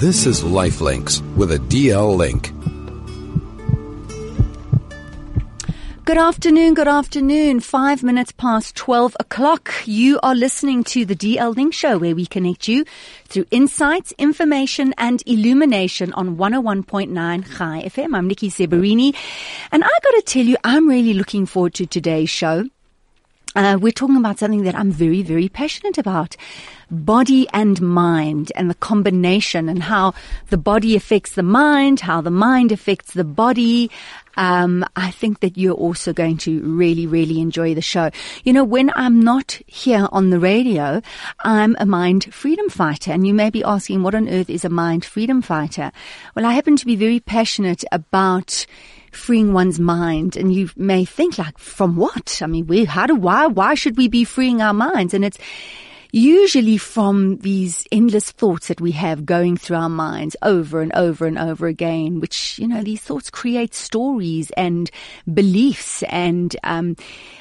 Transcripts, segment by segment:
This is Lifelinks with a DL link. Good afternoon, good afternoon. Five minutes past 12 o'clock. You are listening to the DL Link Show where we connect you through insights, information and illumination on 101.9 Chai FM. I'm Nikki Seberini and I gotta tell you, I'm really looking forward to today's show. Uh, we're talking about something that I'm very, very passionate about. Body and mind and the combination and how the body affects the mind, how the mind affects the body. Um, I think that you're also going to really, really enjoy the show. You know, when I'm not here on the radio, I'm a mind freedom fighter. And you may be asking, what on earth is a mind freedom fighter? Well, I happen to be very passionate about freeing one's mind. And you may think like, from what? I mean, we, how do, why, why should we be freeing our minds? And it's, usually from these endless thoughts that we have going through our minds over and over and over again, which, you know, these thoughts create stories and beliefs and, um,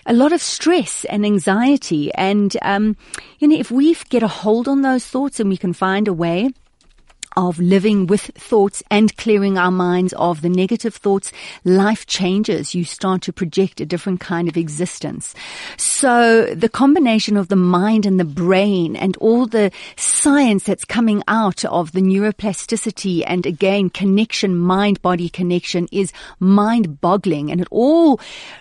a lot of stress and anxiety. And, um, you know, if we get a hold on those thoughts and we can find a way, of living with thoughts and clearing our minds of the negative thoughts, life changes. You start to project a different kind of existence. So the combination of the mind and the brain and all the science that's coming out of the neuroplasticity and again, connection, mind body connection is mind boggling. And it all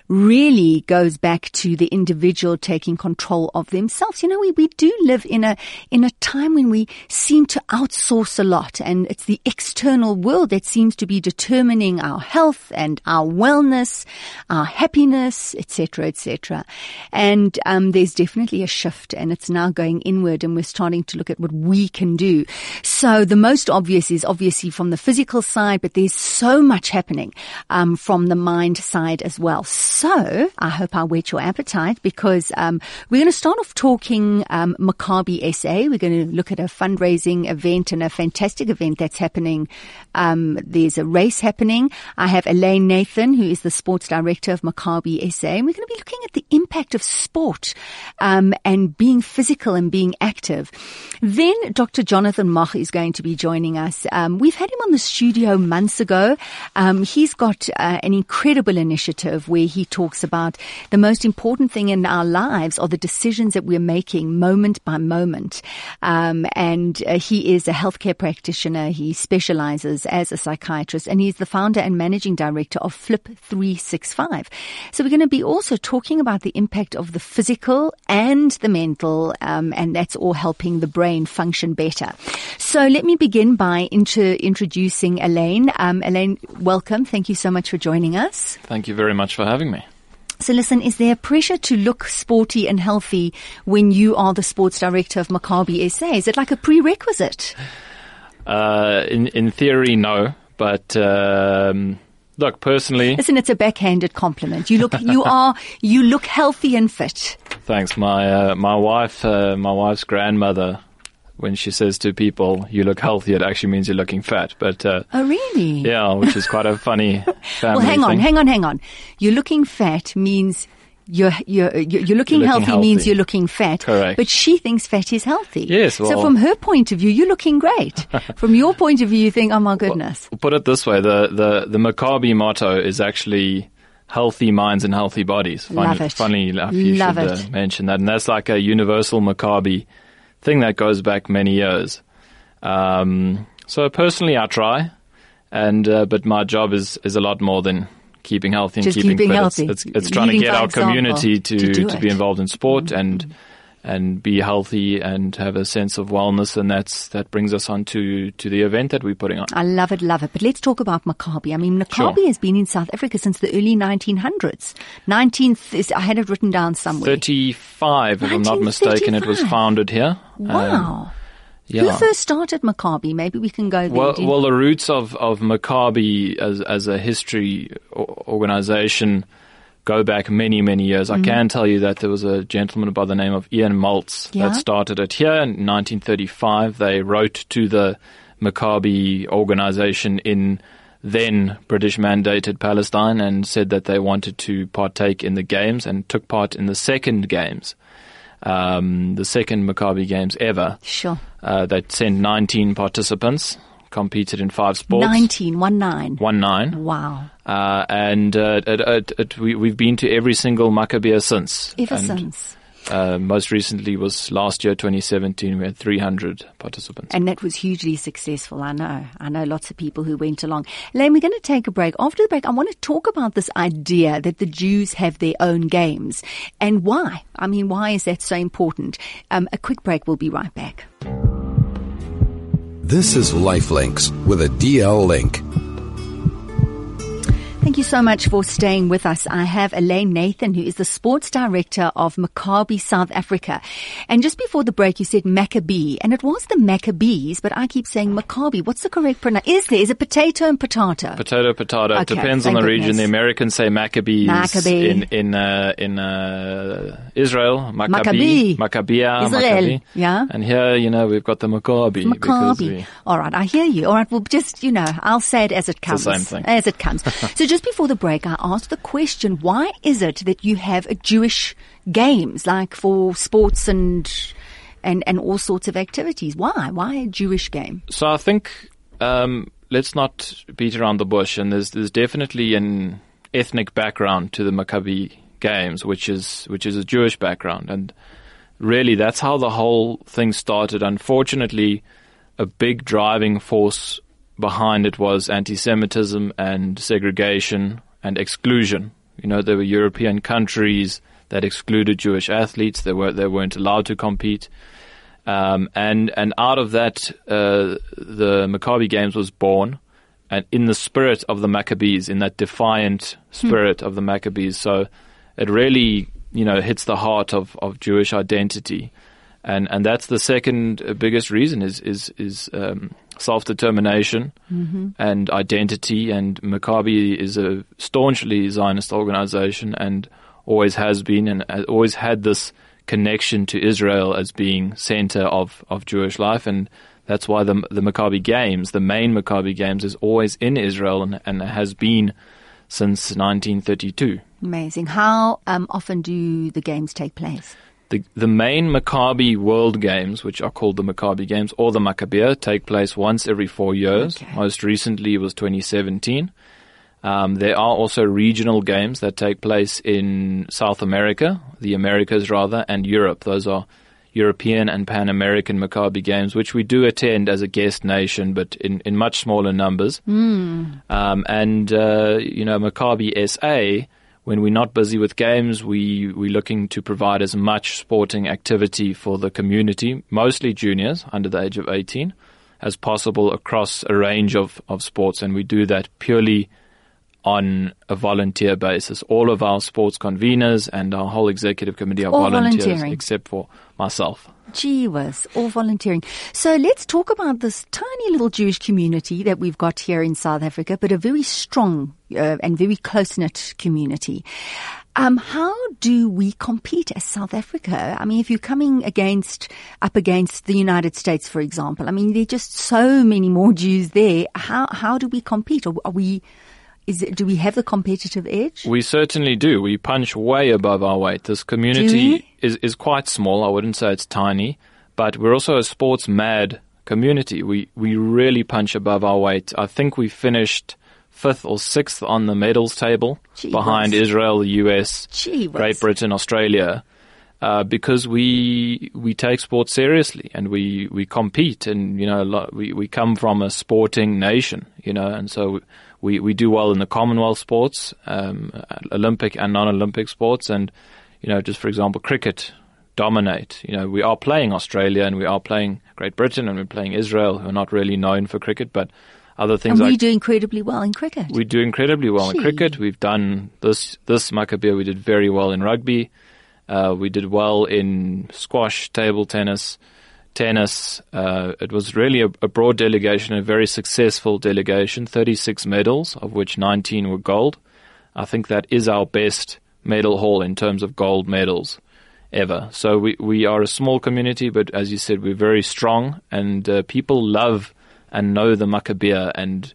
really goes back to the individual taking control of themselves. You know, we, we do live in a, in a time when we seem to outsource a lot lot and it's the external world that seems to be determining our health and our wellness, our happiness, etc., etc. And um, there's definitely a shift and it's now going inward and we're starting to look at what we can do. So the most obvious is obviously from the physical side, but there's so much happening um, from the mind side as well. So I hope I whet your appetite because um, we're going to start off talking um, Maccabi SA. We're going to look at a fundraising event and a fantastic fantastic event that's happening. Um, there's a race happening. I have Elaine Nathan, who is the sports director of Maccabi SA, and we're going to be looking at the impact of sport um, and being physical and being active. Then Dr. Jonathan Moch is going to be joining us. Um, we've had him on the studio months ago. Um, he's got uh, an incredible initiative where he talks about the most important thing in our lives are the decisions that we're making moment by moment. Um, and uh, he is a healthcare practitioner practitioner. He specializes as a psychiatrist and he's the founder and managing director of Flip 365. So we're going to be also talking about the impact of the physical and the mental, um, and that's all helping the brain function better. So let me begin by inter- introducing Elaine. Um, Elaine, welcome. Thank you so much for joining us. Thank you very much for having me. So listen, is there pressure to look sporty and healthy when you are the sports director of Maccabi SA? Is it like a prerequisite? Uh, in in theory, no. But um, look, personally, listen, it's a backhanded compliment. You look, you are, you look healthy and fit. Thanks. My uh, my wife, uh, my wife's grandmother, when she says to people, "You look healthy," it actually means you're looking fat. But uh, oh, really? Yeah, which is quite a funny. well, hang on, thing. hang on, hang on. You're looking fat means you're, you're, you're looking, you're healthy, healthy, means you're looking fat. Correct. But she thinks fat is healthy. Yes. Well, so from her point of view, you're looking great. from your point of view, you think, oh my goodness. Well, put it this way. The, the, the Maccabi motto is actually healthy minds and healthy bodies. Funny, Love it. Funny enough, you Love should uh, mention that. And that's like a universal Maccabi thing that goes back many years. Um, so personally, I try. And, uh, but my job is, is a lot more than keeping healthy and Just keeping, keeping fit. healthy. It's, it's, it's trying to get our community to, to, to be involved in sport mm-hmm. and and be healthy and have a sense of wellness and that's that brings us on to, to the event that we're putting on. I love it, love it. But let's talk about Maccabi. I mean Maccabi sure. has been in South Africa since the early 1900s. 19th I had it written down somewhere. 35 if I'm not mistaken it was founded here. Wow. Um, yeah. Who first started Maccabi? Maybe we can go there. Well, well the roots of, of Maccabi as, as a history organization go back many, many years. Mm-hmm. I can tell you that there was a gentleman by the name of Ian Maltz yeah. that started it here in 1935. They wrote to the Maccabi organization in then British mandated Palestine and said that they wanted to partake in the games and took part in the second games um, the second Maccabi Games ever. Sure. Uh, that sent 19 participants competed in five sports. 19, one nine. One nine. Wow. Uh, and uh, it, it, it, we, we've been to every single Maccabea since. Ever and, since. Uh, most recently was last year, 2017. We had 300 participants. And that was hugely successful. I know. I know lots of people who went along. Lane, we're going to take a break. After the break, I want to talk about this idea that the Jews have their own games and why. I mean, why is that so important? Um, a quick break. We'll be right back. This is Lifelinks with a DL link. Thank you so much for staying with us. I have Elaine Nathan, who is the sports director of Maccabi South Africa. And just before the break, you said Maccabee, and it was the Maccabees, but I keep saying Maccabi. What's the correct pronunciation? Is there? Is it potato and potato? Potato, potato. Okay, it depends on the thank region. The Americans say Maccabees. Maccabee. In in uh, in uh, Israel, Maccabee. Maccabee, Maccabea, Israel, Maccabee. yeah. And here, you know, we've got the Maccabi. Maccabi. we- All right, I hear you. All right, well, just, you know, I'll say it as it comes. the same thing. As it comes. so just before the break, I asked the question, why is it that you have a Jewish games, like for sports and, and, and all sorts of activities? Why? Why a Jewish game? So I think um, let's not beat around the bush, and there's there's definitely an ethnic background to the Maccabi Games, which is which is a Jewish background, and really that's how the whole thing started. Unfortunately, a big driving force behind it was anti-Semitism and segregation and exclusion. You know, there were European countries that excluded Jewish athletes; they were they weren't allowed to compete. Um, and and out of that, uh, the Maccabi Games was born, and in the spirit of the Maccabees, in that defiant spirit of the Maccabees. So it really, you know, hits the heart of, of Jewish identity, and and that's the second biggest reason is is is um, self determination and identity. And Maccabi is a staunchly Zionist organization, and always has been, and always had this connection to Israel as being center of, of Jewish life, and that's why the the Maccabi Games, the main Maccabi Games, is always in Israel and, and has been since 1932. Amazing. How um, often do the games take place? The the main Maccabi World Games, which are called the Maccabi Games or the Maccabea, take place once every four years. Okay. Most recently was 2017. Um, there are also regional games that take place in South America, the Americas rather, and Europe. Those are European and Pan American Maccabi Games, which we do attend as a guest nation, but in, in much smaller numbers. Um, and, uh, you know, Maccabi SA, when we're not busy with games, we, we're looking to provide as much sporting activity for the community, mostly juniors under the age of 18, as possible across a range of, of sports. And we do that purely on a volunteer basis. All of our sports conveners and our whole executive committee are All volunteers, except for myself. Gee whiz, all volunteering. So let's talk about this tiny little Jewish community that we've got here in South Africa, but a very strong uh, and very close-knit community. Um, how do we compete as South Africa? I mean, if you're coming against, up against the United States, for example, I mean, there are just so many more Jews there. How, how do we compete? Or are we, is it, do we have the competitive edge? We certainly do. We punch way above our weight. This community is, is quite small. I wouldn't say it's tiny, but we're also a sports mad community. We, we really punch above our weight. I think we finished fifth or sixth on the medals table Gee behind. Israel, the US, Gee. Great Britain, Australia. Uh, because we we take sports seriously and we, we compete and you know we we come from a sporting nation you know and so we, we do well in the Commonwealth sports um, Olympic and non-Olympic sports and you know just for example cricket dominate you know we are playing Australia and we are playing Great Britain and we're playing Israel who are not really known for cricket but other things And we like do incredibly well in cricket. we do incredibly well Gee. in cricket. We've done this this Maccabea. We did very well in rugby. Uh, we did well in squash, table tennis, tennis. Uh, it was really a, a broad delegation, a very successful delegation. Thirty six medals, of which nineteen were gold. I think that is our best medal haul in terms of gold medals ever. So we we are a small community, but as you said, we're very strong, and uh, people love and know the Maccabea and.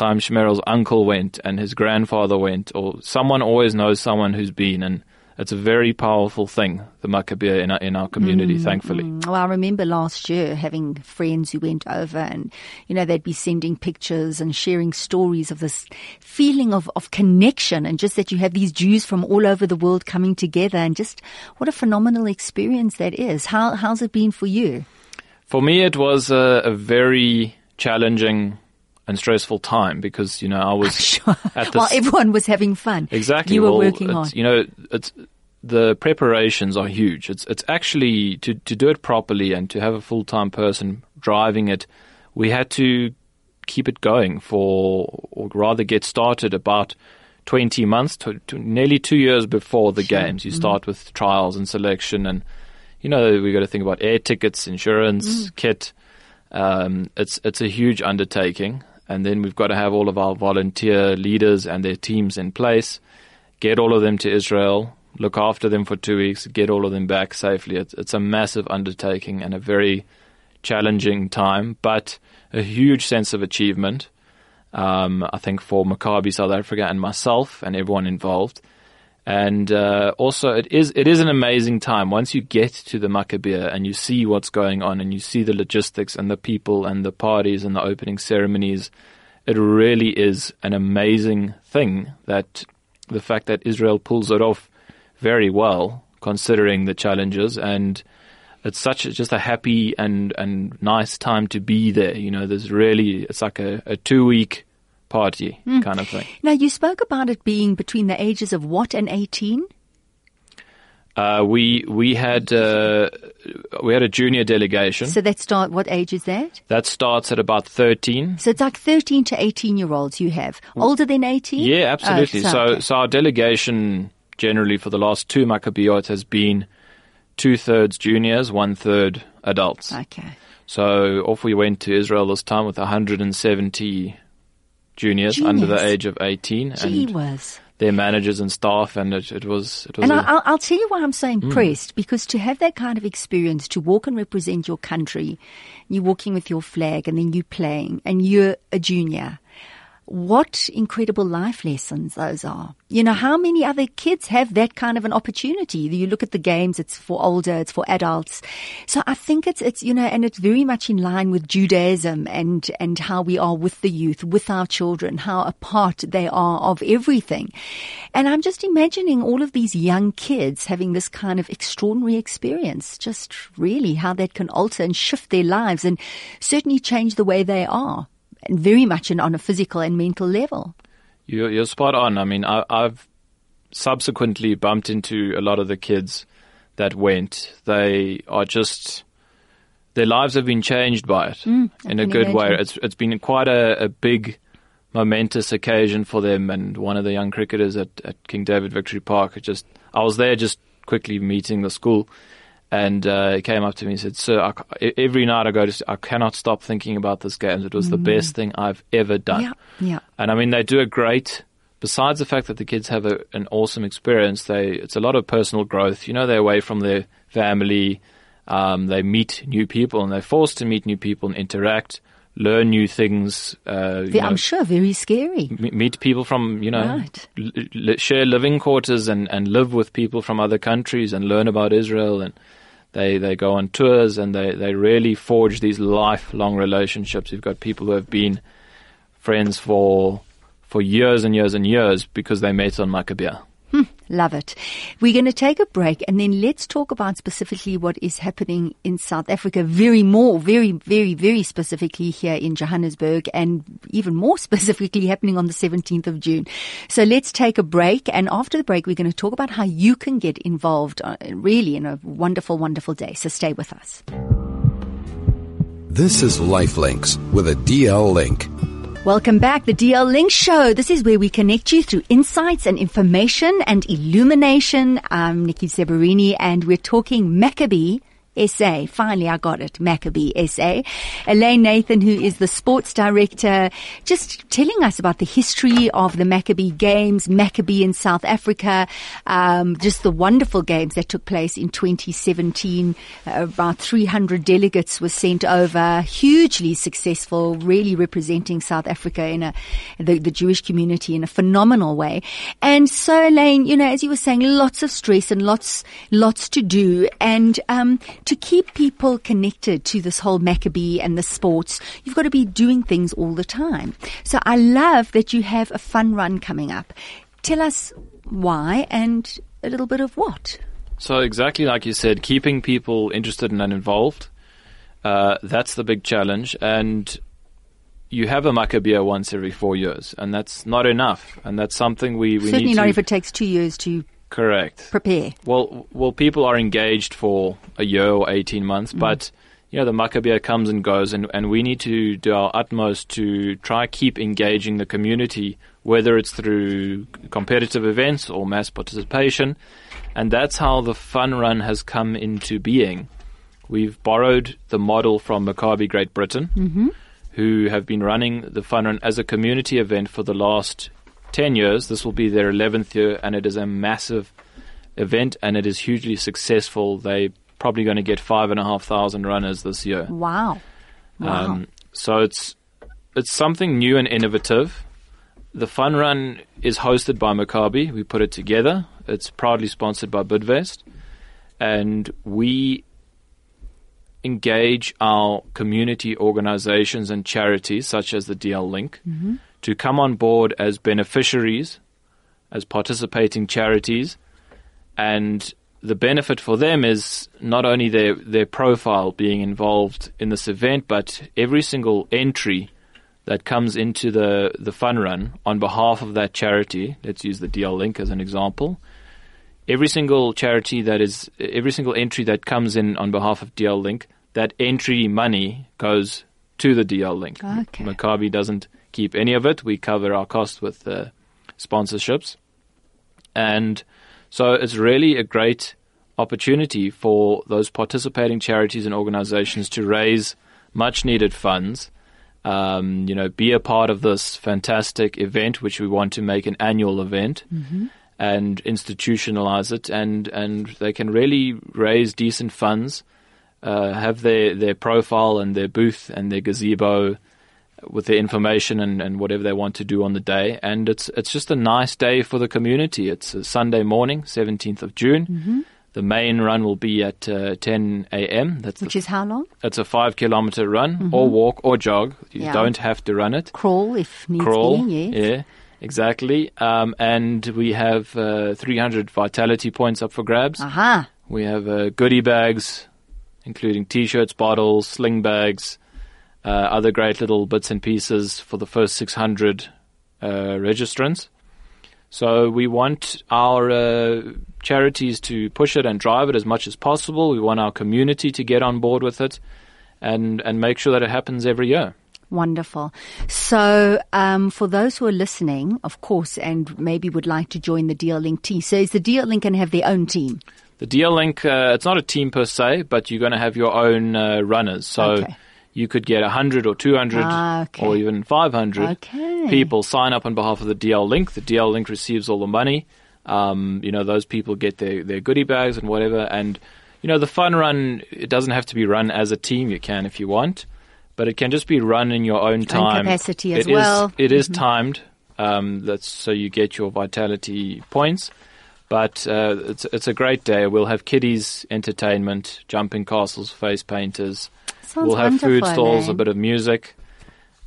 Chaim Shmerel's uncle went and his grandfather went, or someone always knows someone who's been, and it's a very powerful thing, the Maccabea in our, in our community, mm, thankfully. Mm. Well, I remember last year having friends who went over and, you know, they'd be sending pictures and sharing stories of this feeling of, of connection and just that you have these Jews from all over the world coming together and just what a phenomenal experience that is. How, how's it been for you? For me, it was a, a very challenging and stressful time because you know I was sure. at while everyone was having fun. Exactly, you were well, working hard. You know, it's the preparations are huge. It's it's actually to to do it properly and to have a full time person driving it. We had to keep it going for, or rather, get started about. 20 months to, to nearly two years before the sure. games. You mm start with trials and selection and, you know, we got to think about air tickets, insurance, mm. kit. Um, it's, it's a huge undertaking and then we've got to have all of our volunteer leaders and their teams in place, get all of them to Israel, look after them for two weeks, get all of them back safely. It's, it's a massive undertaking and a very challenging time, but a huge sense of achievement. Um, I think for Maccabi South Africa and myself and everyone involved. And uh, also, it is it is an amazing time once you get to the Maccabea and you see what's going on and you see the logistics and the people and the parties and the opening ceremonies. It really is an amazing thing that the fact that Israel pulls it off very well, considering the challenges, and it's such just a happy and and nice time to be there. You know, there's really it's like a, a two week party mm. kind of thing. Now, you spoke about it being between the ages of what and 18? Uh, we we had uh, we had a junior delegation. So that start. What age is that? That starts at about thirteen. So it's like thirteen to eighteen year olds you have older than eighteen. Yeah, absolutely. Oh, so, so, okay. so our delegation generally for the last two Maccabeot has been two thirds juniors, one third adults. Okay. So off we went to Israel this time with 170 juniors, juniors. under the age of 18. Gee and was. Their managers and staff, and it, it was. It was and i will I'll tell you why I'm so hmm. impressed mm. because to have that kind of experience, to walk and represent your country, you're walking with your flag, and then you playing, and you're a junior, what incredible life lessons those are. You know, how many other kids have that kind of an opportunity? You look at the games, it's for older, it's for adults. So I think it's, it's, you know, and it's very much in line with Judaism and, and how we are with the youth, with our children, how a part they are of everything. And I'm just imagining all of these young kids having this kind of extraordinary experience, just really how that can alter and shift their lives and certainly change the way they are very much in, on a physical and mental level. You're, you're spot on. I mean, I, I've subsequently bumped into a lot of the kids that went. They are just their lives have been changed by it mm, in a good imagine. way. It's it's been quite a, a, big, momentous occasion for them. And one of the young cricketers at, at King David Victory Park, just I was there just quickly meeting the school, and uh, he came up to me and said, "Sir, I, every night I go to, I cannot stop thinking about this game. It was mm. the best thing I've ever done." Yeah, yeah. And I mean, they do a great. Besides the fact that the kids have a, an awesome experience, they it's a lot of personal growth. You know, they're away from their family. Um, they meet new people, and they're forced to meet new people and interact learn new things. Uh, I'm know, sure very scary. M- meet people from you know, right. l- share living quarters and and live with people from other countries and learn about Israel and they they go on tours and they, they really forge these lifelong relationships. You've got people who have been friends for for years and years and years because they met on Maccabea. Love it. We're going to take a break and then let's talk about specifically what is happening in South Africa, very more, very, very, very specifically here in Johannesburg and even more specifically happening on the 17th of June. So let's take a break and after the break, we're going to talk about how you can get involved uh, really in a wonderful, wonderful day. So stay with us. This is Lifelinks with a DL link. Welcome back, the DL Link Show. This is where we connect you through insights and information and illumination. I'm Nikki Zeberini and we're talking Maccabee SA. Finally, I got it. Maccabee SA. Elaine Nathan, who is the sports director, just telling us about the history of the Maccabee Games, Maccabee in South Africa, um, just the wonderful games that took place in 2017. Uh, about 300 delegates were sent over, hugely successful, really representing South Africa in a the, the Jewish community in a phenomenal way. And so, Elaine, you know, as you were saying, lots of stress and lots lots to do, and um, to keep people connected to this whole Maccabee and the sports, you've got to be doing things all the time. So I love that you have a fun run coming up. Tell us why and a little bit of what. So exactly like you said, keeping people interested and involved. Uh, that's the big challenge, and you have a Maccabee once every four years, and that's not enough. And that's something we, we certainly need not to, if it takes two years to correct prepare. Well, well, people are engaged for a year or eighteen months, mm. but you know the Maccabee comes and goes, and, and we need to do our utmost to try keep engaging the community, whether it's through competitive events or mass participation, and that's how the fun run has come into being. We've borrowed the model from Maccabi Great Britain. Mm-hmm who have been running the Fun Run as a community event for the last 10 years. This will be their 11th year, and it is a massive event and it is hugely successful. They're probably going to get 5,500 runners this year. Wow. wow. Um, so it's, it's something new and innovative. The Fun Run is hosted by Maccabi. We put it together. It's proudly sponsored by Bidvest. And we engage our community organizations and charities, such as the DL Link, mm-hmm. To come on board as beneficiaries, as participating charities. And the benefit for them is not only their, their profile being involved in this event, but every single entry that comes into the, the fun run on behalf of that charity, let's use the DL Link as an example, every single charity that is every single entry that comes in on behalf of DL Link, that entry money goes to the DL Link. Okay. Maccabi doesn't keep any of it. We cover our costs with uh, sponsorships, and so it's really a great opportunity for those participating charities and organizations to raise much needed funds. Um, you know, be a part of this fantastic event, which we want to make an annual event. Mm-hmm and institutionalize it, and and they can really raise decent funds, uh, have their their profile and their booth and their gazebo with their information and, and whatever they want to do on the day, and it's it's just a nice day for the community. It's a Sunday morning, seventeenth of June. Mm-hmm. The main run will be at uh, 10 a.m. That's Which the, is how long? It's a five kilometer run, mm-hmm. or walk, or jog. You yeah. don't have to run it. Crawl if needs Crawl, be. Yes. yeah. Exactly. Um, and we have uh, 300 vitality points up for grabs. Aha. We have uh, goodie bags, including t-shirts, bottles, sling bags, uh, other great little bits and pieces for the first 600 uh, registrants. So we want our uh, charities to push it and drive it as much as possible. We want our community to get on board with it and, and make sure that it happens every year. Wonderful. So, um, for those who are listening, of course, and maybe would like to join the DL Link team, so is the DL Link going to have their own team? The DL Link, uh, it's not a team per se, but you're going to have your own uh, runners. So okay. You could get 100 or 200 ah, okay. or even 500 okay. people sign up on behalf of the DL Link. The DL Link receives all the money. Um, you know, those people get their, their goodie bags and whatever. And, you know, the fun run, it doesn't have to be run as a team. You can if you want but it can just be run in your own time. Capacity as it well. Is, it mm-hmm. is timed. Um, that's so you get your vitality points. But uh, it's it's a great day. We'll have kiddies entertainment, jumping castles, face painters. Sounds we'll have food stalls, a bit of music.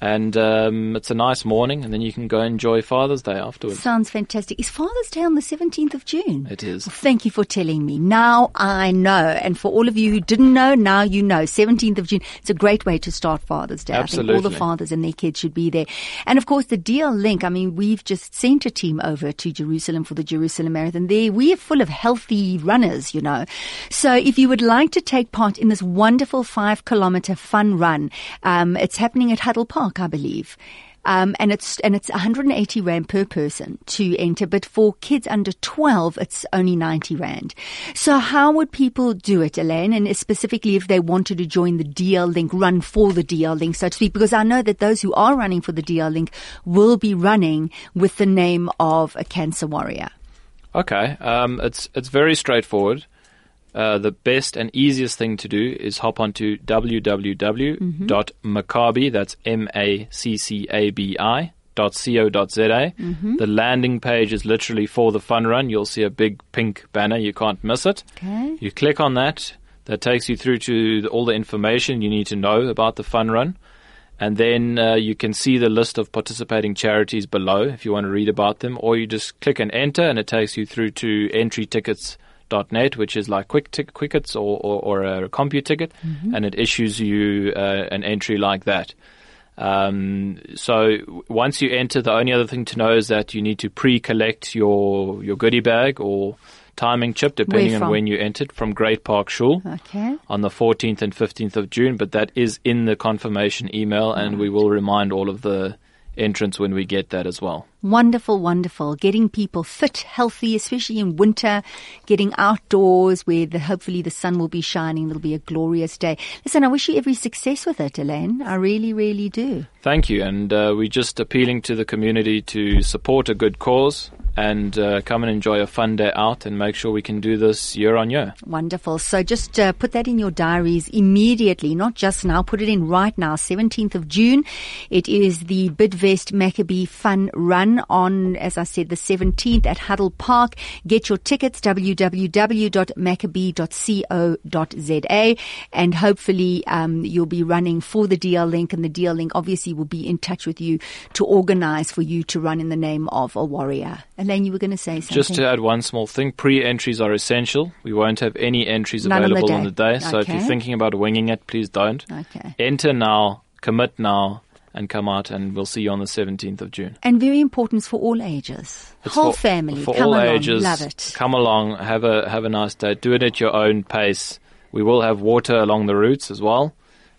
And um, it's a nice morning, and then you can go enjoy Father's Day afterwards. Sounds fantastic. Is Father's Day on the 17th of June? It is. Well, thank you for telling me. Now I know. And for all of you who didn't know, now you know. 17th of June. It's a great way to start Father's Day. Absolutely. I think all the fathers and their kids should be there. And of course, the DL Link, I mean, we've just sent a team over to Jerusalem for the Jerusalem Marathon. There, we are full of healthy runners, you know. So if you would like to take part in this wonderful five kilometer fun run, um, it's happening at Huddle Park Park, I believe. Um, and it's and it's 180 rand per person to enter, but for kids under 12, it's only 90 rand. So how would people do it, Elaine? And specifically, if they wanted to join the DL Link, run for the DL Link, so to speak, because I know that those who are running for the DL Link will be running with the name of a cancer warrior. Okay, um, it's it's very straightforward. Uh, the best and easiest thing to do is hop onto www.maccabi, that's M-A-C-C-A-B-I, dot co.za. Mm-hmm. The landing page is literally for the fun run. You'll see a big pink banner. You can't miss it. Okay. You click on that. That takes you through to the, all the information you need to know about the fun run. And then uh, you can see the list of participating charities below if you want to read about them, or you just click and enter, and it takes you through to entry tickets net, which is like quick tic- quickets or, or, or a CompuTicket, mm-hmm. and it issues you uh, an entry like that. Um, so once you enter, the only other thing to know is that you need to pre-collect your your goodie bag or timing chip, depending on when you entered, from Great Park Shul okay. on the 14th and 15th of June. But that is in the confirmation email, and right. we will remind all of the entrants when we get that as well. Wonderful, wonderful. Getting people fit, healthy, especially in winter, getting outdoors where the, hopefully the sun will be shining. It'll be a glorious day. Listen, I wish you every success with it, Elaine. I really, really do. Thank you. And uh, we're just appealing to the community to support a good cause and uh, come and enjoy a fun day out and make sure we can do this year on year. Wonderful. So just uh, put that in your diaries immediately, not just now. Put it in right now, 17th of June. It is the Bidvest Maccabee Fun Run on, as I said, the 17th at Huddle Park. Get your tickets, www.maccabee.co.za. And hopefully, um, you'll be running for the DL Link and the DL Link obviously will be in touch with you to organize for you to run in the name of a warrior. Elaine, you were going to say something. Just to add one small thing, pre-entries are essential. We won't have any entries None available on the day. On the day. So if you're thinking about winging it, please don't. Okay. Enter now, commit now, and come out and we'll see you on the 17th of June. And very important for all ages. It's Whole for, family. For come all along. ages. Love it. Come along, have a, have a nice day. Do it at your own pace. We will have water along the routes as well.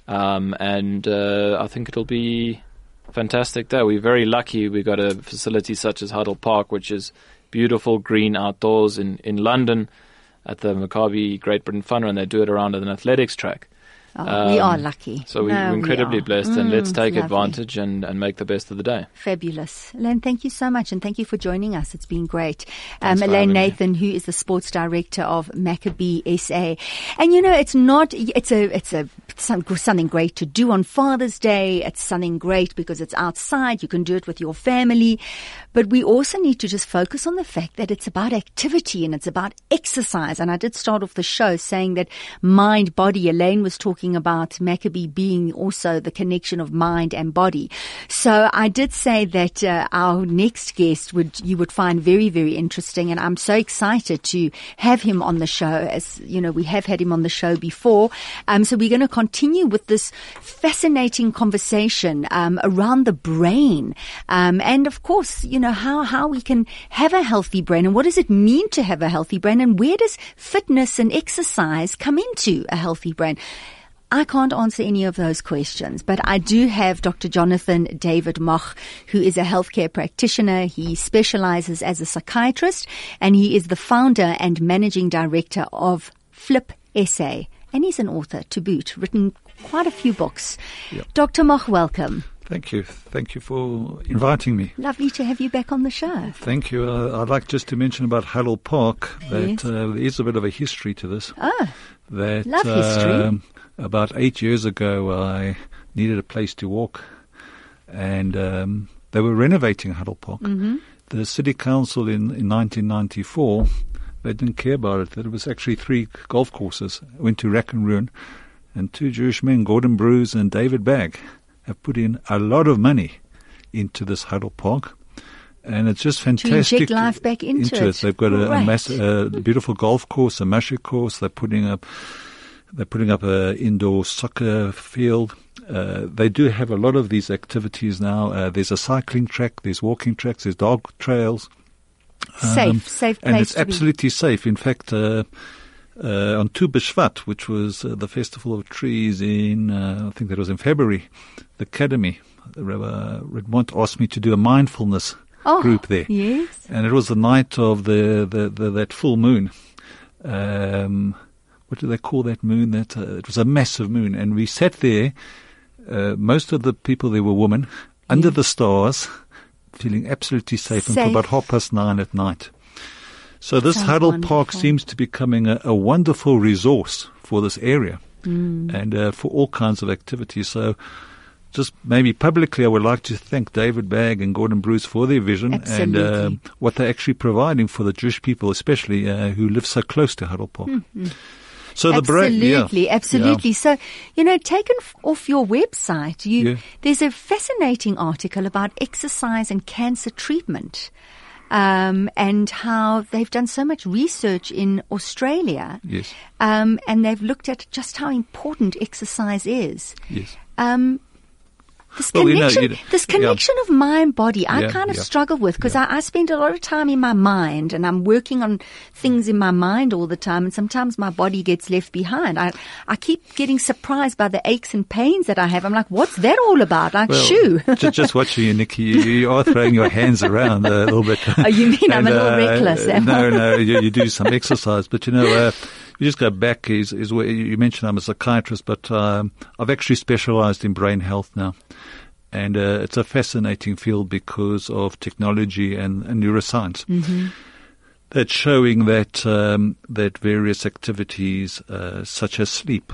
Um, and uh, I think it'll be fantastic day. We're very lucky We've got a facility such as Huddle Park, which is beautiful green outdoors in, in London at the Maccabi Great Britain Fun Run. They do it around an athletics track. Oh, um, we are lucky. So we, are incredibly we blessed, mm, and let's take advantage and, and make the best of the day. Fabulous. Elaine, thank you so much, and thank you for joining us. It's been great. Um, Elaine Nathan, me. who is the sports director of Maccabee SA. And you know, it's not, it's a, it's a, something great to do on Father's Day. It's something great because it's outside. You can do it with your family. But we also need to just focus on the fact that it's about activity and it's about exercise. And I did start off the show saying that mind, body, Elaine was talking talking about Maccabee being also the connection of mind and body. So I did say that uh, our next guest would you would find very very interesting, and I'm so excited to have him on the show. As you know, we have had him on the show before. Um, so we're going to continue with this fascinating conversation um, around the brain, um, and of course, you know how how we can have a healthy brain, and what does it mean to have a healthy brain, and where does fitness and exercise come into a healthy brain? I can't answer any of those questions, but I do have Dr. Jonathan David Moch, who is a healthcare practitioner. He specializes as a psychiatrist and he is the founder and managing director of Flip SA. And he's an author to boot, written quite a few books. Yep. Dr. Moch, welcome. Thank you. Thank you for inviting me. Lovely to have you back on the show. Thank you. Uh, I'd like just to mention about Huddle Park that yes. uh, there is a bit of a history to this. Oh, that, love history. Um, about eight years ago, I needed a place to walk, and um, they were renovating Huddle Park. Mm-hmm. The city council in, in 1994 they didn't care about it. That it was actually three golf courses. I went to Rack and Ruin, and two Jewish men, Gordon Bruce and David Bagg, have put in a lot of money into this Huddle Park. And it's just fantastic. To life back into, into it. it. They've got a, a, mass, a beautiful golf course, a mashie course. They're putting up they're putting up an indoor soccer field. Uh, they do have a lot of these activities now. Uh, there's a cycling track, there's walking tracks, there's dog trails. Safe, um, safe place. And it's absolutely be. safe. In fact, uh, uh, on Tu B'Shvat, which was uh, the festival of trees in, uh, I think that was in February, the Academy, Rabbi Redmont asked me to do a mindfulness Oh, group there. Yes. And it was the night of the, the, the that full moon. Um, what do they call that moon? That uh, it was a massive moon, and we sat there. Uh, most of the people there were women under the stars, feeling absolutely safe, Safe. until about half past nine at night. So this Sounds Huddle Park seems to be becoming a, a wonderful resource for this area Mm. and uh, for all kinds of activities. So just maybe publicly, I would like to thank David Bagg and Gordon Bruce for their vision and Absolutely. um what they're actually providing for the Jewish people, especially uh, who live so close to Huddle Park. So the bra- yeah, absolutely, yeah. absolutely. So, you know, taken off your website, you Yeah. there's a fascinating article about exercise and cancer treatment, um, and how they've done so much research in Australia. Yes. Um, and they've looked at just how important exercise is. Yes. Um, this Well, you know, connection, you know, this yeah. connection of mind body, I Yeah, kind of yeah, struggle with because I, I spend a lot of time in my mind and I'm working on things in my mind all the time, and sometimes my body gets left behind. I I keep getting surprised by the aches and pains that I have. I'm like, what's that all about? Like, Well, shoo. just, just watching you, Nikki, you, you are throwing your hands around a little bit. Oh, you mean I'm a little reckless, am I? No, no, you, you do some exercise, but you know, uh, you just go back. Is is where you mentioned I'm a psychiatrist, but um, I've actually specialised in brain health now. And uh, it's a fascinating field because of technology and, and neuroscience. That's showing that um, that various activities, uh, such as sleep,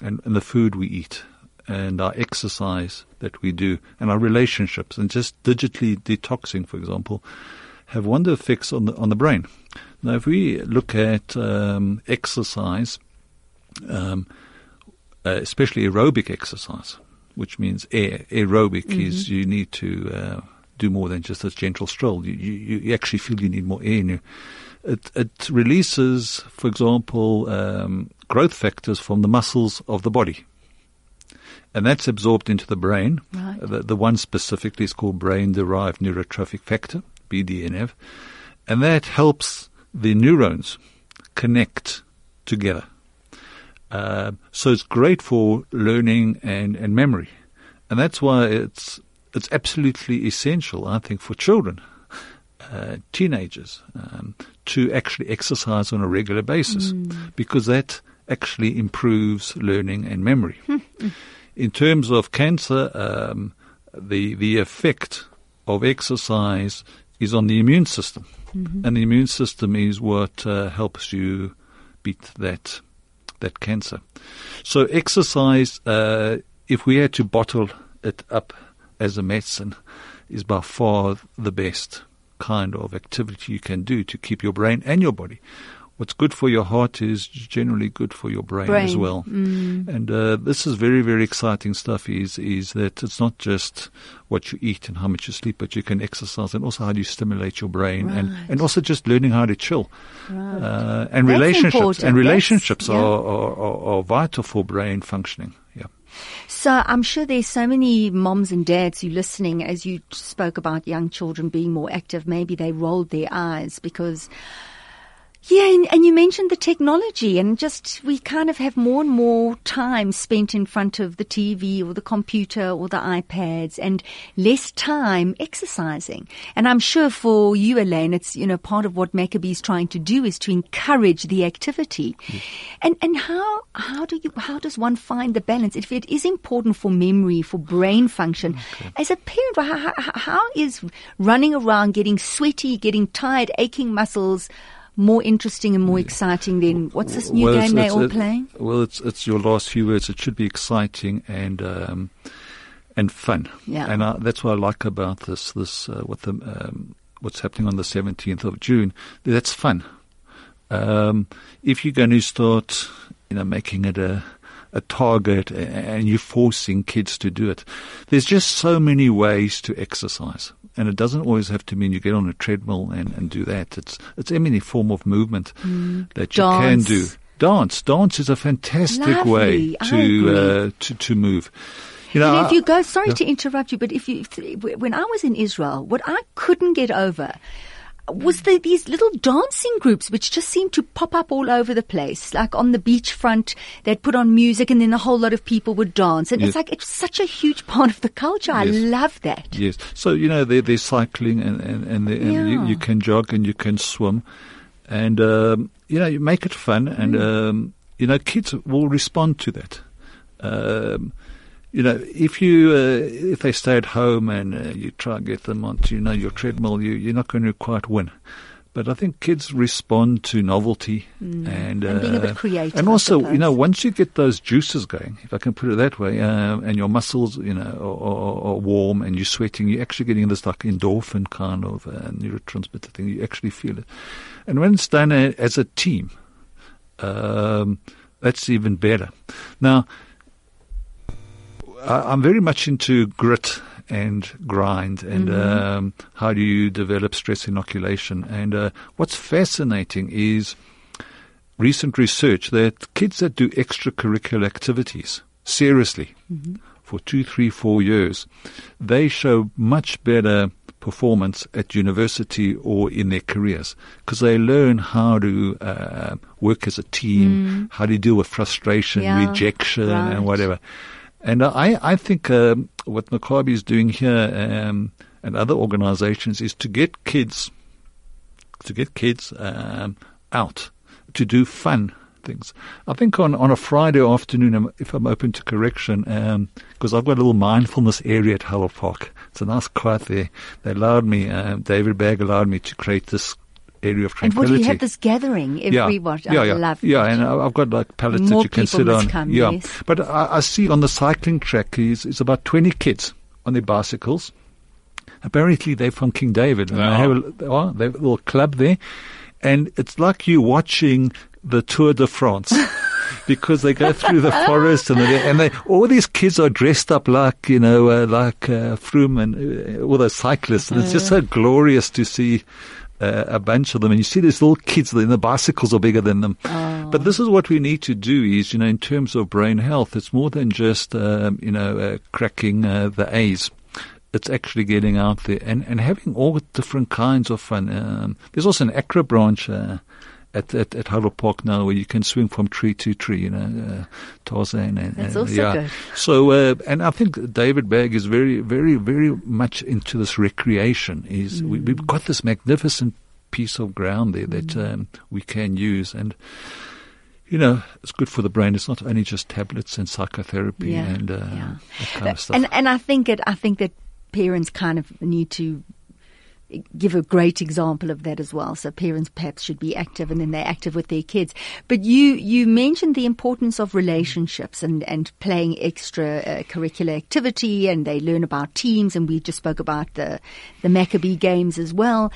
and, and the food we eat, and our exercise that we do, and our relationships, and just digitally detoxing, for example, have wonder effects on the on the brain. Now, if we look at um, exercise, um, uh, especially aerobic exercise, which means air, aerobic is you need to uh, do more than just a gentle stroll. You, you, you actually feel you need more air in you. It, it releases, for example, um, growth factors from the muscles of the body. And that's absorbed into the brain. Right. The, the one specifically is called brain derived neurotrophic factor, BDNF. And that helps the neurons connect together. Uh, so it's great for learning and, and memory. And that's why it's, it's absolutely essential, I think, for children, uh, teenagers, um, to actually exercise on a regular basis because that actually improves learning and memory. In terms of cancer, um, the, the effect of exercise is on the immune system. And the immune system is what uh, helps you beat that that cancer. So exercise, uh, if we had to bottle it up as a medicine, is by far the best kind of activity you can do to keep your brain and your body. What's good for your heart is generally good for your brain, as Brain, well. And uh, this is very, very exciting stuff. Is is that it's not just what you eat and how much you sleep, but you can exercise and also how do you stimulate your brain, and Right. and also just learning how to chill. Uh, and relationships and relationships Yeah. are, are, are, are vital for brain functioning. Yeah. So I'm sure there's so many moms and dads who listening as you spoke about young children being more active. Maybe they rolled their eyes because, yeah, and, and you mentioned the technology and just we kind of have more and more time spent in front of the TV or the computer or the iPads and less time exercising. And I'm sure for you, Elaine, it's, you know, part of what Maccabee is trying to do is to encourage the activity. And, and how, how do you, how does one find the balance? If it is important for memory, for brain function, as a parent, how, how, how is running around, getting sweaty, getting tired, aching muscles, more interesting and more exciting than what's this new Well, game it's- they're it's- all it- playing? Well, it's it's your last few words. It should be exciting and um, and fun. Yeah. And I, that's what I like about this. This uh, what the um, what's happening on the seventeenth of June. That's fun. Um, if you're going to start, you know, making it a a target and you're forcing kids to do it, there's just so many ways to exercise. And it doesn't always have to mean you get on a treadmill and, and do that. It's it's any form of movement that you can do. Dance, dance is a fantastic way Lovely. I to uh, to to move. You know, And if you go, sorry yeah. to interrupt you, but if you, if- when I was in Israel, what I couldn't get over, was there these little dancing groups which just seemed to pop up all over the place. Like on the beachfront, they'd put on music and then a whole lot of people would dance. And Yes. it's like, it's such a huge part of the culture. I love that. Yes. So, you know, they're cycling and, and, and, and you, you can jog and you can swim. And, um, you know, you make it fun and, Mm. um, you know, kids will respond to that. Um, you know, if you uh, if they stay at home and uh, you try and get them onto you know your treadmill, you you're not going to quite win. But I think kids respond to novelty and Mm. And being a bit uh, creative, And also, you know, once you get those juices going, if I can put it that way, um, and your muscles, you know, are, are, are warm and you're sweating, you're actually getting this like endorphin kind of uh, neurotransmitter thing. You actually feel it. And when it's done uh, as a team, um, that's even better. Now, I, I'm very much into grit and grind and um, how do you develop stress inoculation. And uh, what's fascinating is recent research that kids that do extracurricular activities seriously for two, three, four years, they show much better performance at university or in their careers because they learn how to uh, work as a team, how to deal with frustration, Yeah, rejection, right. and whatever. And I, I think um, what Maccabi is doing here um, and other organizations is to get kids to get kids um, out to do fun things. I think on, on a Friday afternoon, um, if I'm open to correction, because I've got a little mindfulness area at Huddle Park. It's a nice quiet there. They allowed me, um, David Bagg allowed me to create this area of And what tranquility. do you have this gathering every what? yeah, I yeah, love yeah, that. and I- I've got like pallets More that you can people sit on. come, yeah, yes. but I, I see on the cycling track is it's about twenty kids on their bicycles. Apparently, they're from King David, and They they have a, they are, they have a little club there, and it's like you watching the Tour de France. Because they go through the forest and they, and they, all these kids are dressed up like you know uh, like uh, Froome and uh, all those cyclists, and it's just so glorious to see uh, a bunch of them. And you see these little kids, and the bicycles are bigger than them. But this is what we need to do: is you know, in terms of brain health, it's more than just um, you know uh, cracking uh, the A's. It's actually getting out there and, and having all different kinds of fun. Um, there's also an acro branch uh, at, at at Huddle Park now where you can swing from tree to tree. You know, uh, Tarzan. And, That's uh, also yeah. good. So, uh, and I think David Bagg is very, very, very much into this recreation. Is we, Mm. we've got this magnificent piece of ground there that um, we can use and. You know, it's good for the brain. It's not only just tablets and psychotherapy Yeah, and uh, yeah. that kind of stuff. And and I think it. I think that parents kind of need to give a great example of that as well. So parents perhaps should be active, and then they're active with their kids. But you you mentioned the importance of relationships and and playing extra uh, curricular activity, and they learn about teams, and we just spoke about the the Maccabi games as well.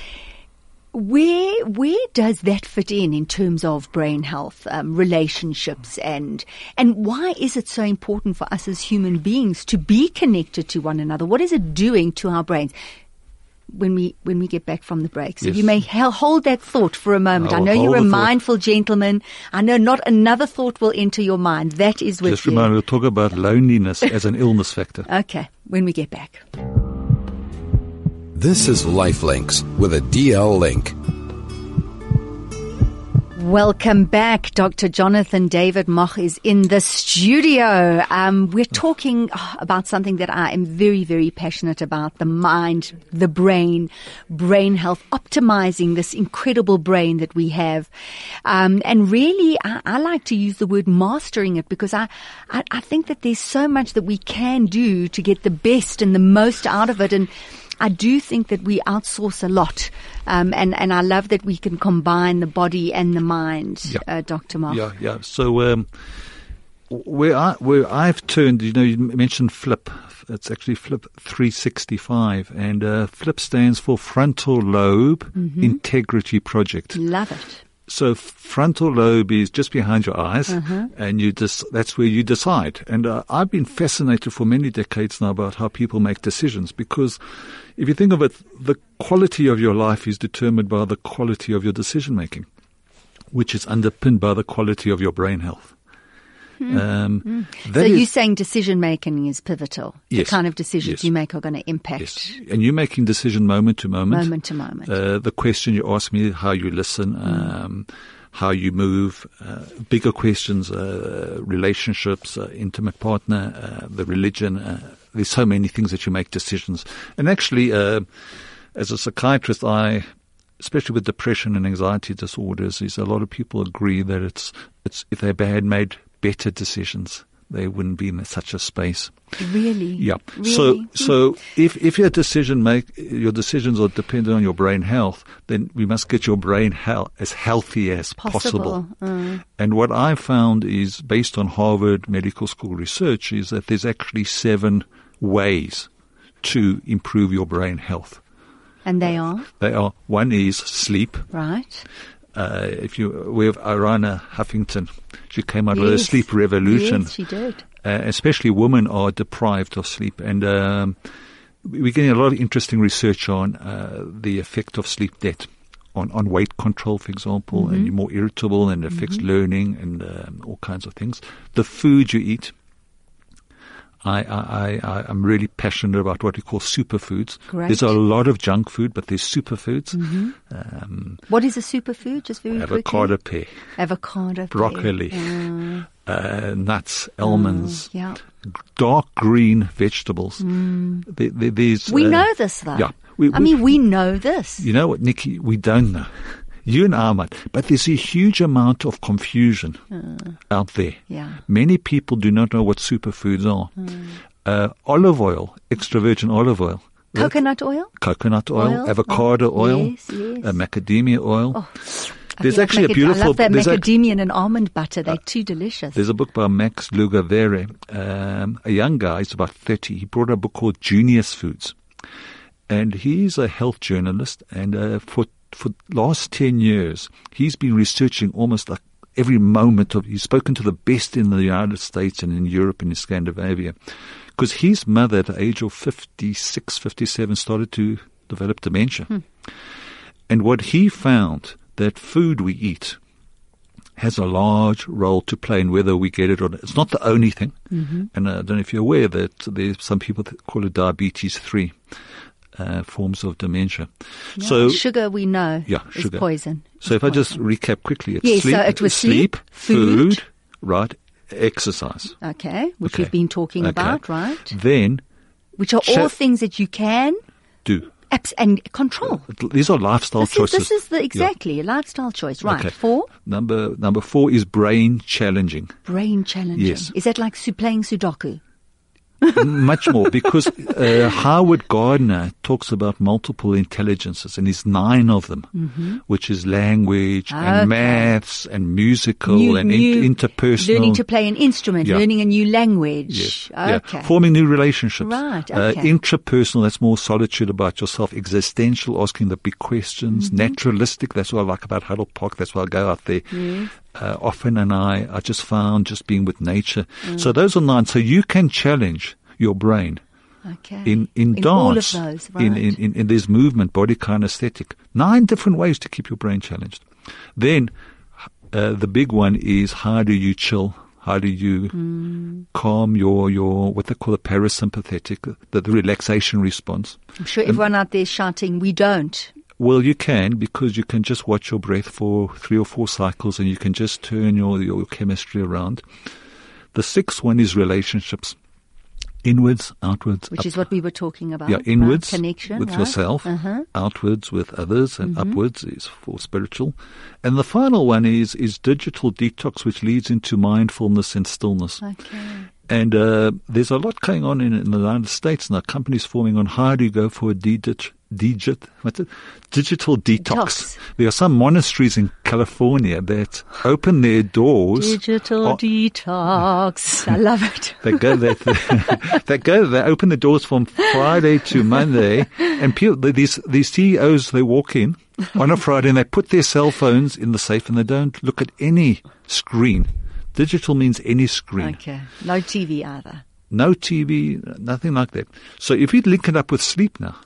Where where does that fit in in terms of brain health, um, relationships, and and why is it so important for us as human beings to be connected to one another? What is it doing to our brains? When we when we get back from the break, so Yes. you may hold that thought for a moment. I I, know you're a the thought. mindful gentleman. I know not another thought will enter your mind. That is with Just you. remind me, we'll talk about loneliness as an illness factor. Okay, when we get back. This is Lifelinks with a DL link. Welcome back. Dr. Jonathan David Moch is in the studio. Um, we're talking oh, about something that I am very, very passionate about the mind, the brain, brain health, optimizing this incredible brain that we have. Um, and really, I, I like to use the word mastering it because I, I, I think that there's so much that we can do to get the best and the most out of it. And I do think that we outsource a lot, um, and and I love that we can combine the body and the mind, Yeah. uh, Doctor Moch. Yeah, yeah. So um, where I where I've turned, you know, you mentioned Flip. It's actually Flip 365, and uh, Flip stands for Frontal Lobe Mm-hmm. Integrity Project. Love it. So frontal lobe is just behind your eyes, and you just that's where you decide. And uh, I've been fascinated for many decades now about how people make decisions because if you think of it, the quality of your life is determined by the quality of your decision making, which is underpinned by the quality of your brain health. Um, So that you're saying decision making is pivotal. Yes. The kind of decisions Yes. you make are going to impact yes, and you're making decision moment to moment. moment to moment. Uh, the question you ask me, how you listen, um, how you move, uh, bigger questions, uh, relationships, uh, intimate partner, uh, the religion. Uh, there's so many things that you make decisions. And actually, uh, as a psychiatrist, I, especially with depression and anxiety disorders, is a lot of people agree that it's it's if they're bad made better decisions, they wouldn't be in such a space. really? Yeah. Really? So so if if your decision make your decisions are dependent on your brain health, then we must get your brain health as healthy as Possible. Mm. And what I found is based on Harvard Medical School research is that there's actually seven ways to improve your brain health. and they are They are one is sleep. right. Uh, if you we have Arianna Huffington, she came out with a sleep revolution Yes, she did. uh, especially women are deprived of sleep. And um, we're getting a lot of interesting research on uh, the effect of sleep debt on, on weight control, for example, and you're more irritable and it affects learning and um, all kinds of things. The food you eat. I, I, I, I'm really passionate about what we call superfoods. Great. There's a lot of junk food, but there's superfoods. Um, What is a superfood? Just very avocado quickly. pear, Avocado. broccoli, Mm, uh, nuts, almonds, yeah. dark green vegetables. There, there- Mm. We uh, know this though. yeah. We- I we- mean, we know this. You know what, Nikki? We don't know. You and I might, but there's a huge amount of confusion out there. Yeah. Many people do not know what superfoods are. Uh, olive oil, extra virgin olive oil, Coconut oil? coconut oil, Oil, avocado oh, oil, yes, yes. Uh, macadamia oil. Oh, There's actually a beautiful. I love that there's a- macadamia and almond butter. They're too delicious. There's a book by Max Lugavere, um, a young guy, he's about 30. He brought a book called Genius Foods. And he's a health journalist, and uh, for for last 10 years, he's been researching almost like every moment of, he's spoken to the best in the United States and in Europe and in Scandinavia. Because his mother, at the age of 56, 57, started to develop dementia. And what he found, that food we eat, has a large role to play in whether we get it or not. It's not the only thing. Mm-hmm. And I don't know if you're aware that there's some people that call it diabetes 3 uh, forms of dementia. Yeah, so, sugar we know yeah, is sugar. poison. so if It's I just recap quickly, it's Yes, so sleep, it was sleep, food. food, right, exercise. okay, which Okay. we've been talking Okay. about, right? Then Which are all things that you can do. and control. These are lifestyle This is, choices. this is the Yeah. exactly a lifestyle choice, right? Okay. Four, Number number four is brain challenging. brain challenging. Yes. Is that like playing Sudoku? Much more because uh, Howard Gardner talks about multiple intelligences, and there's nine of them, which is language Mm-hmm. Okay. and maths and musical New- and new- in- interpersonal. Learning to play an instrument, Yeah. learning a new language. Yes. Okay. Yeah. Forming new relationships. Right, Uh, okay. intrapersonal, that's more solitude about yourself. Existential, asking the big questions. Mm-hmm. Naturalistic, that's what I like about Huddle Park. That's why I go out there. Uh, often and I, I just found just being with nature. Mm. So those are nine. So you can challenge your brain okay. in, in, dance. all of those, right. in, in, in, in this movement, body kinesthetic. Nine different ways to keep your brain challenged. Then, uh, the big one is how do you chill? How do you Hmm. calm your, your, what they call the parasympathetic, the, the relaxation response? I'm sure everyone out there is shouting, we don't. Well, you can because you can just watch your breath for three or four cycles and you can just turn your, your chemistry around. The sixth one is relationships. Inwards, outwards, Which up- is what we were talking about. yeah, inwards Connection. with right? yourself, Uh-huh. outwards with others, and upwards is for spiritual. And the final one is is digital detox, which leads into mindfulness and stillness. Okay. And uh, there's a lot going on in, in the United States now. Companies forming on how do you go for a digit, digit, what's it? digital detox. Detox. There are some monasteries in California that open their doors. Digital on- detox. I love it. they go there. they go. They open the doors from Friday to Monday, and people, these these CEOs they walk in on a Friday and they put their cell phones in the safe and they don't look at any screen. Digital means any screen. Okay. No TV either. No TV, nothing like that. So if we link it up with sleep now,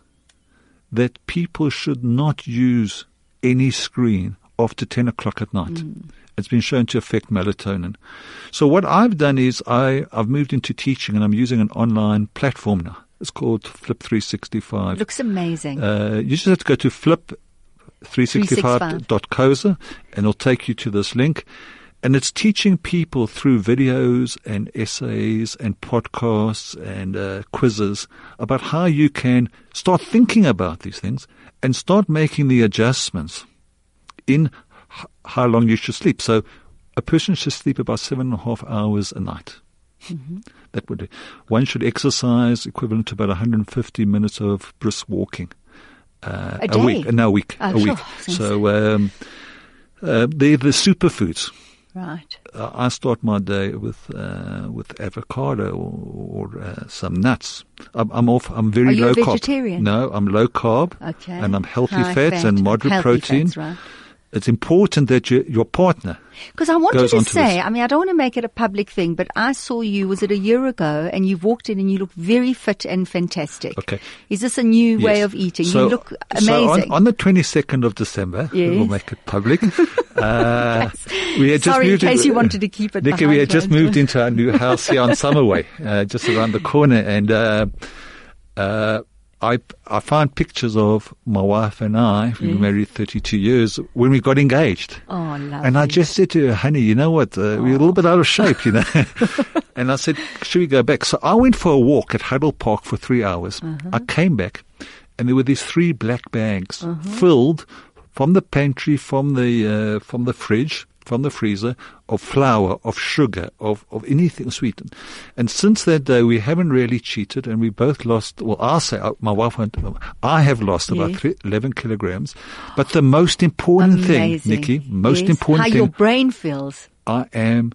that people should not use any screen after 10 o'clock at night. Mm. It's been shown to affect melatonin. So what I've done is I, I've moved into teaching and I'm using an online platform now. It's called Flip 365. Looks amazing. Uh, you just have to go to flip365.coza and it'll take you to this link. And it's teaching people through videos and essays and podcasts and uh, quizzes about how you can start thinking about these things and start making the adjustments in h- how long you should sleep. So a person should sleep about seven and a half hours a night. Mm-hmm. That would one should exercise equivalent to about 150 minutes of brisk walking uh, a, a, week. No, a week. Oh, a week. Sure. So um, uh, they're the superfoods. Right. Uh, I start my day with uh, with avocado or, or uh, some nuts. I'm, I'm, off. I'm very Are you low a vegetarian? carb. No, I'm low carb. Okay. And I'm healthy High fats fat. and moderate healthy protein. Fats, right it's important that you, your partner. Because I wanted to say, I mean, I don't want to make it a public thing, but I saw you, was it a year ago, and you walked in and you look very fit and fantastic. Okay. Is this a new yes. way of eating? So, you look amazing. So on, on the 22nd of December, yes. we'll make it public. uh, we had Sorry, just in case in, you wanted to keep it Nikki, we had just moved into our new house here on Summerway, uh, just around the corner, and uh, uh I I found pictures of my wife and I, we were married 32 years, when we got engaged. Oh, lovely. And I just said to her, honey, you know what, uh, we're a little bit out of shape, you know. and I said, should we go back? So I went for a walk at Huddle Park for three hours. Uh-huh. I came back and there were these three black bags uh-huh. filled from the pantry, from the, uh, from the fridge, from the freezer of flour, of sugar, of, of anything sweetened. And since that day, we haven't really cheated and we both lost, well, I say, uh, my wife went, I have lost about three, 11 kilograms. But the most important Amazing. thing, Nikki, most yes. important How thing. your brain feels. I am,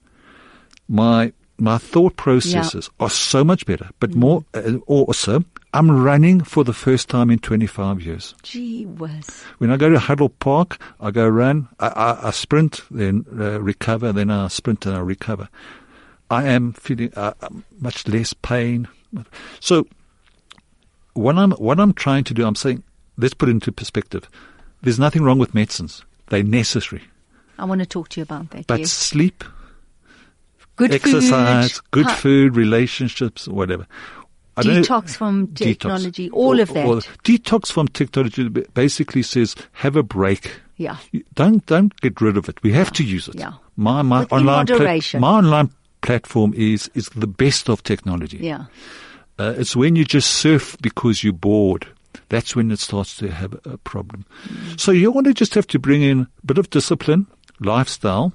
my, my thought processes yeah. are so much better, but mm. more, uh, also, I'm running for the first time in 25 years. Gee whiz. When I go to Huddle Park, I go run, I, I, I sprint, then uh, recover, then I sprint and I recover. I am feeling uh, much less pain. So, what I'm, what I'm trying to do, I'm saying, let's put it into perspective. There's nothing wrong with medicines. They're necessary. I want to talk to you about that. But yes. sleep, good exercise, food, good food, relationships, whatever detox from technology, detox. all of that. Or, or detox from technology basically says have a break. Yeah. Don't don't get rid of it. We have yeah. to use it. Yeah. My my online pla- my online platform is is the best of technology. Yeah. Uh, it's when you just surf because you're bored. That's when it starts to have a problem. Mm. So you want to just have to bring in a bit of discipline, lifestyle,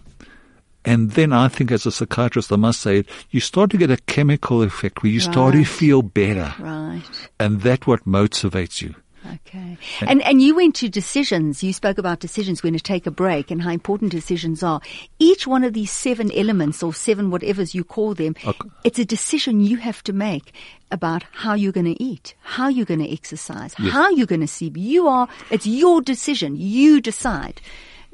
and then I think as a psychiatrist, I must say it, you start to get a chemical effect where you right. start to feel better. Right. And that's what motivates you. Okay. And, and you went to decisions. You spoke about decisions when to take a break and how important decisions are. Each one of these seven elements or seven whatevers you call them, okay. it's a decision you have to make about how you're going to eat, how you're going to exercise, yes. how you're going to sleep. You are, it's your decision. You decide.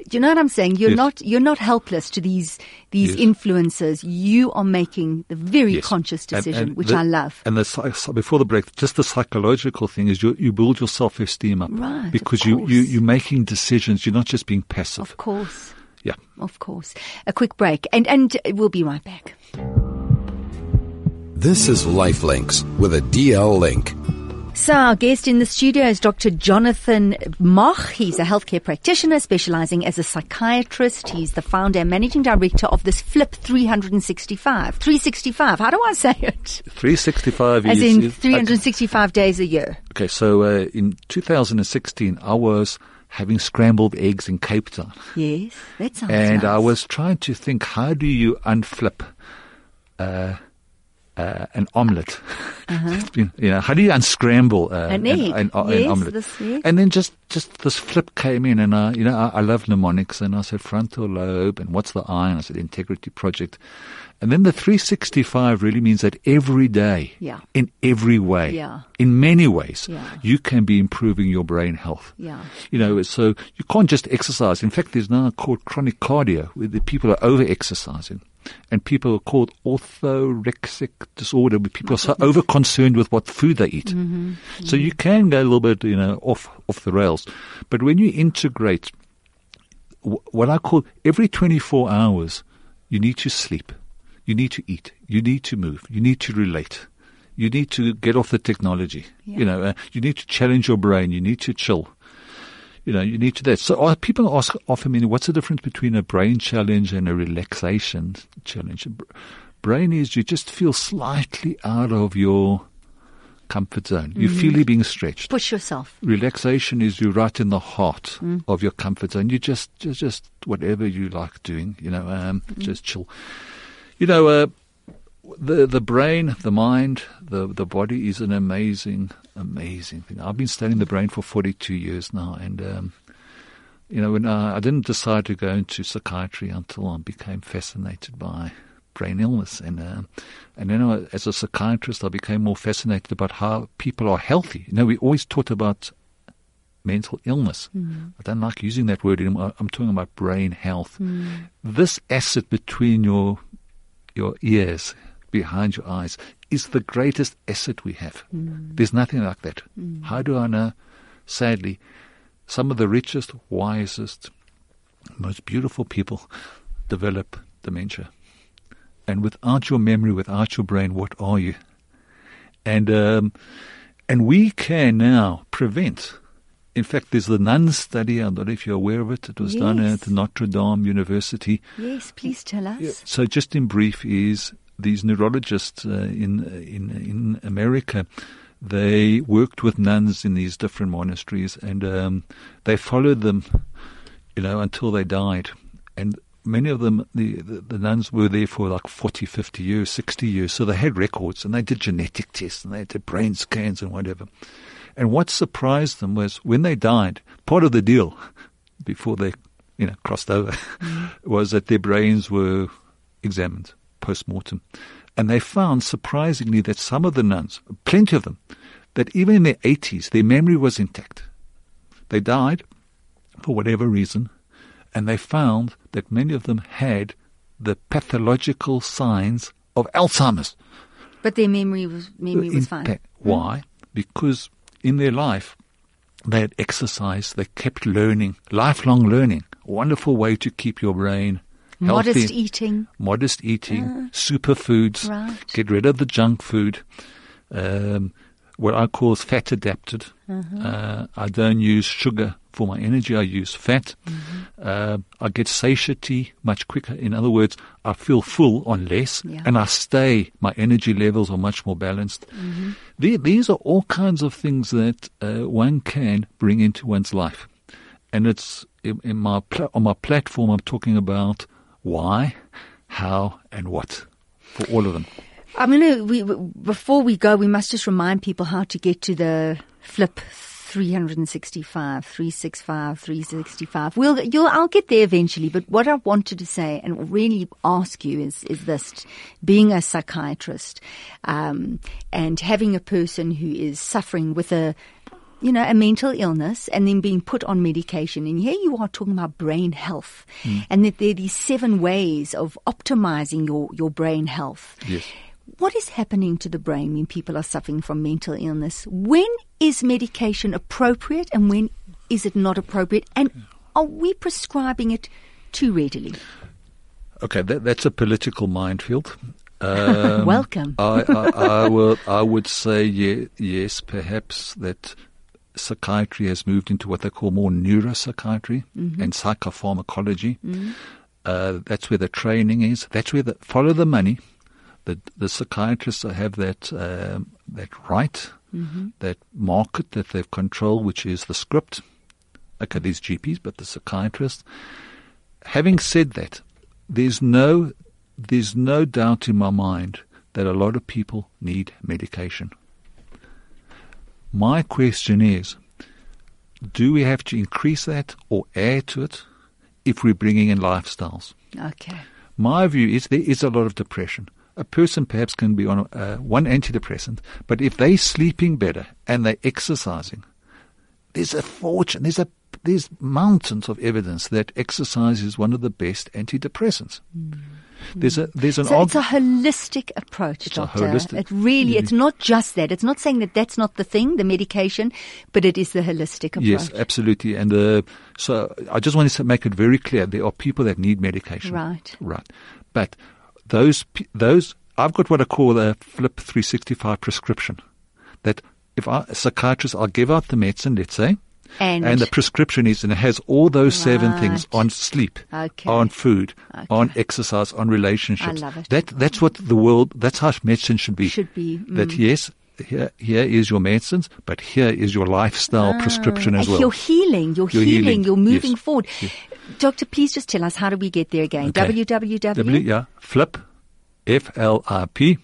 Do you know what I'm saying? You're yes. not you're not helpless to these these yes. influences. You are making the very yes. conscious decision, and, and which the, I love. And the, before the break, just the psychological thing is you you build your self esteem up, right? Because you you you're making decisions. You're not just being passive. Of course. Yeah. Of course. A quick break, and and we'll be right back. This is Lifelinks with a DL link. So our guest in the studio is Dr. Jonathan Moch. He's a healthcare practitioner specializing as a psychiatrist. He's the founder and managing director of this Flip 365. 365. How do I say it? 365 as is, in 365 uh, days a year. Okay, so uh, in 2016, I was having scrambled eggs in Cape Town. Yes, that sounds And nice. I was trying to think, how do you unflip? Uh, uh, an omelette. Uh-huh. been, you know, how do you unscramble uh, an, egg? An, an, yes, an omelette? This, yes. And then just, just this flip came in, and I, you know, I, I, love mnemonics, and I said frontal lobe, and what's the I? And I said integrity project. And then the 365 really means that every day, yeah. in every way, yeah. in many ways, yeah. you can be improving your brain health. Yeah. You know, so you can't just exercise. In fact, there's now called chronic cardio, where the people are over exercising and people are called orthorexic disorder, where people are so over concerned with what food they eat. Mm-hmm. So you can go a little bit, you know, off off the rails. But when you integrate what I call every 24 hours, you need to sleep, you need to eat, you need to move, you need to relate, you need to get off the technology. Yeah. You know, uh, you need to challenge your brain, you need to chill. You know, you need to that. So people ask often me, what's the difference between a brain challenge and a relaxation challenge? Brain is you just feel slightly out of your comfort zone. You mm-hmm. feel you're being stretched. Push yourself. Relaxation is you're right in the heart mm. of your comfort zone. You just, just, just whatever you like doing. You know, um, mm. just chill. You know, uh, the the brain, the mind, the the body is an amazing, amazing thing. I've been studying the brain for 42 years now, and um, you know, when I, I didn't decide to go into psychiatry until I became fascinated by brain illness. And uh, and then uh, as a psychiatrist, I became more fascinated about how people are healthy. You know, we always talked about mental illness. Mm. I don't like using that word anymore. I'm talking about brain health. Mm. This asset between your your ears, behind your eyes, is the greatest asset we have. Mm. There's nothing like that. Hmm. How do I know? Sadly, some of the richest, wisest, most beautiful people develop dementia. And without your memory, without your brain, what are you? And um, and we can now prevent. In fact, there's the NUN study. I don't know if you're aware of it. It was yes. done at Notre Dame University. Yes, please tell us. So, just in brief, is these neurologists uh, in in in America. They worked with nuns in these different monasteries, and um, they followed them, you know, until they died. And many of them, the, the, the, nuns were there for like 40, 50 years, 60 years. So they had records and they did genetic tests and they did brain scans and whatever. And what surprised them was when they died, part of the deal before they, you know, crossed over mm. was that their brains were examined post mortem. And they found surprisingly that some of the nuns, plenty of them, that even in their 80s, their memory was intact. They died for whatever reason, and they found that many of them had the pathological signs of Alzheimer's. But their memory was memory was fine. Why? Because in their life they had exercised, they kept learning, lifelong learning. A wonderful way to keep your brain healthy. Modest eating. Modest eating, uh, superfoods. Right. Get rid of the junk food. Um, what I call is fat adapted. Uh-huh. Uh, I don't use sugar for my energy. I use fat. Mm-hmm. Uh, I get satiety much quicker. In other words, I feel full on less, yeah. and I stay. My energy levels are much more balanced. Mm-hmm. The, these are all kinds of things that uh, one can bring into one's life, and it's in, in my pl- on my platform. I'm talking about why, how, and what for all of them. I'm gonna. We, before we go, we must just remind people how to get to the flip 365, 365, 365. We'll, you'll, I'll get there eventually, but what I wanted to say and really ask you is, is this, being a psychiatrist, um, and having a person who is suffering with a, you know, a mental illness and then being put on medication. And here you are talking about brain health mm. and that there are these seven ways of optimizing your, your brain health. Yes. What is happening to the brain when people are suffering from mental illness? When is medication appropriate and when is it not appropriate? And are we prescribing it too readily? Okay, that, that's a political minefield. Um, Welcome. I, I, I, will, I would say yeah, yes, perhaps that psychiatry has moved into what they call more neuropsychiatry mm-hmm. and psychopharmacology. Mm-hmm. Uh, that's where the training is. That's where the follow the money the the psychiatrists have that um, that right, mm-hmm. that market that they've control, which is the script. Okay, these GPs, but the psychiatrists. Having said that, there's no there's no doubt in my mind that a lot of people need medication. My question is, do we have to increase that or add to it if we're bringing in lifestyles? Okay. My view is there is a lot of depression a person perhaps can be on uh, one antidepressant, but if they're sleeping better and they're exercising, there's a fortune, there's a there's mountains of evidence that exercise is one of the best antidepressants. Mm. There's a there's an So arg- it's a holistic approach, It's a doctor. holistic- it really, it's not just that. It's not saying that that's not the thing, the medication, but it is the holistic approach. Yes, absolutely. And uh, so I just wanted to make it very clear: there are people that need medication. Right. Right. But those those I've got what I call a Flip 365 prescription. That if I, a psychiatrist, I'll give out the medicine, let's say, And, and the prescription is and it has all those seven things on sleep, Okay. on food, Okay. on exercise, on relationships. I love it. That that's what the world. That's how medicine should be. Should be, mm. That yes, here here is your medicines, but here is your lifestyle prescription as well. You're healing, you're You're healing, healing, you're moving yes. forward. Doctor, please just tell us how do we get there again? Okay. www. W, yeah, flip, F L I P,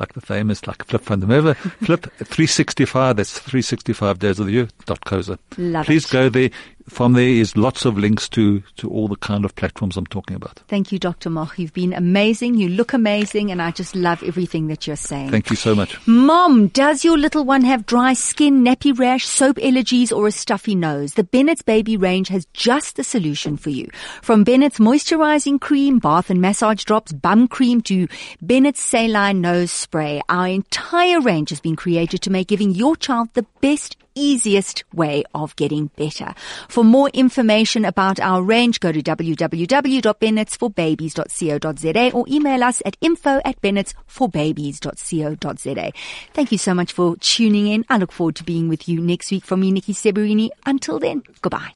like the famous, like Flip van der Merwe, flip 365, that's 365 days of the year, dot coza. Love Please it. go there. From there is lots of links to, to all the kind of platforms I'm talking about. Thank you, Dr. Moch. You've been amazing. You look amazing, and I just love everything that you're saying. Thank you so much. Mom, does your little one have dry skin, nappy rash, soap allergies, or a stuffy nose? The Bennett's Baby range has just the solution for you. From Bennett's moisturizing cream, bath and massage drops, bum cream to Bennett's saline nose spray, our entire range has been created to make giving your child the best easiest way of getting better. For more information about our range, go to www.bennettsforbabies.co.za or email us at info at bennettsforbabies.co.za. Thank you so much for tuning in. I look forward to being with you next week from me, Nikki Seberini. Until then, goodbye.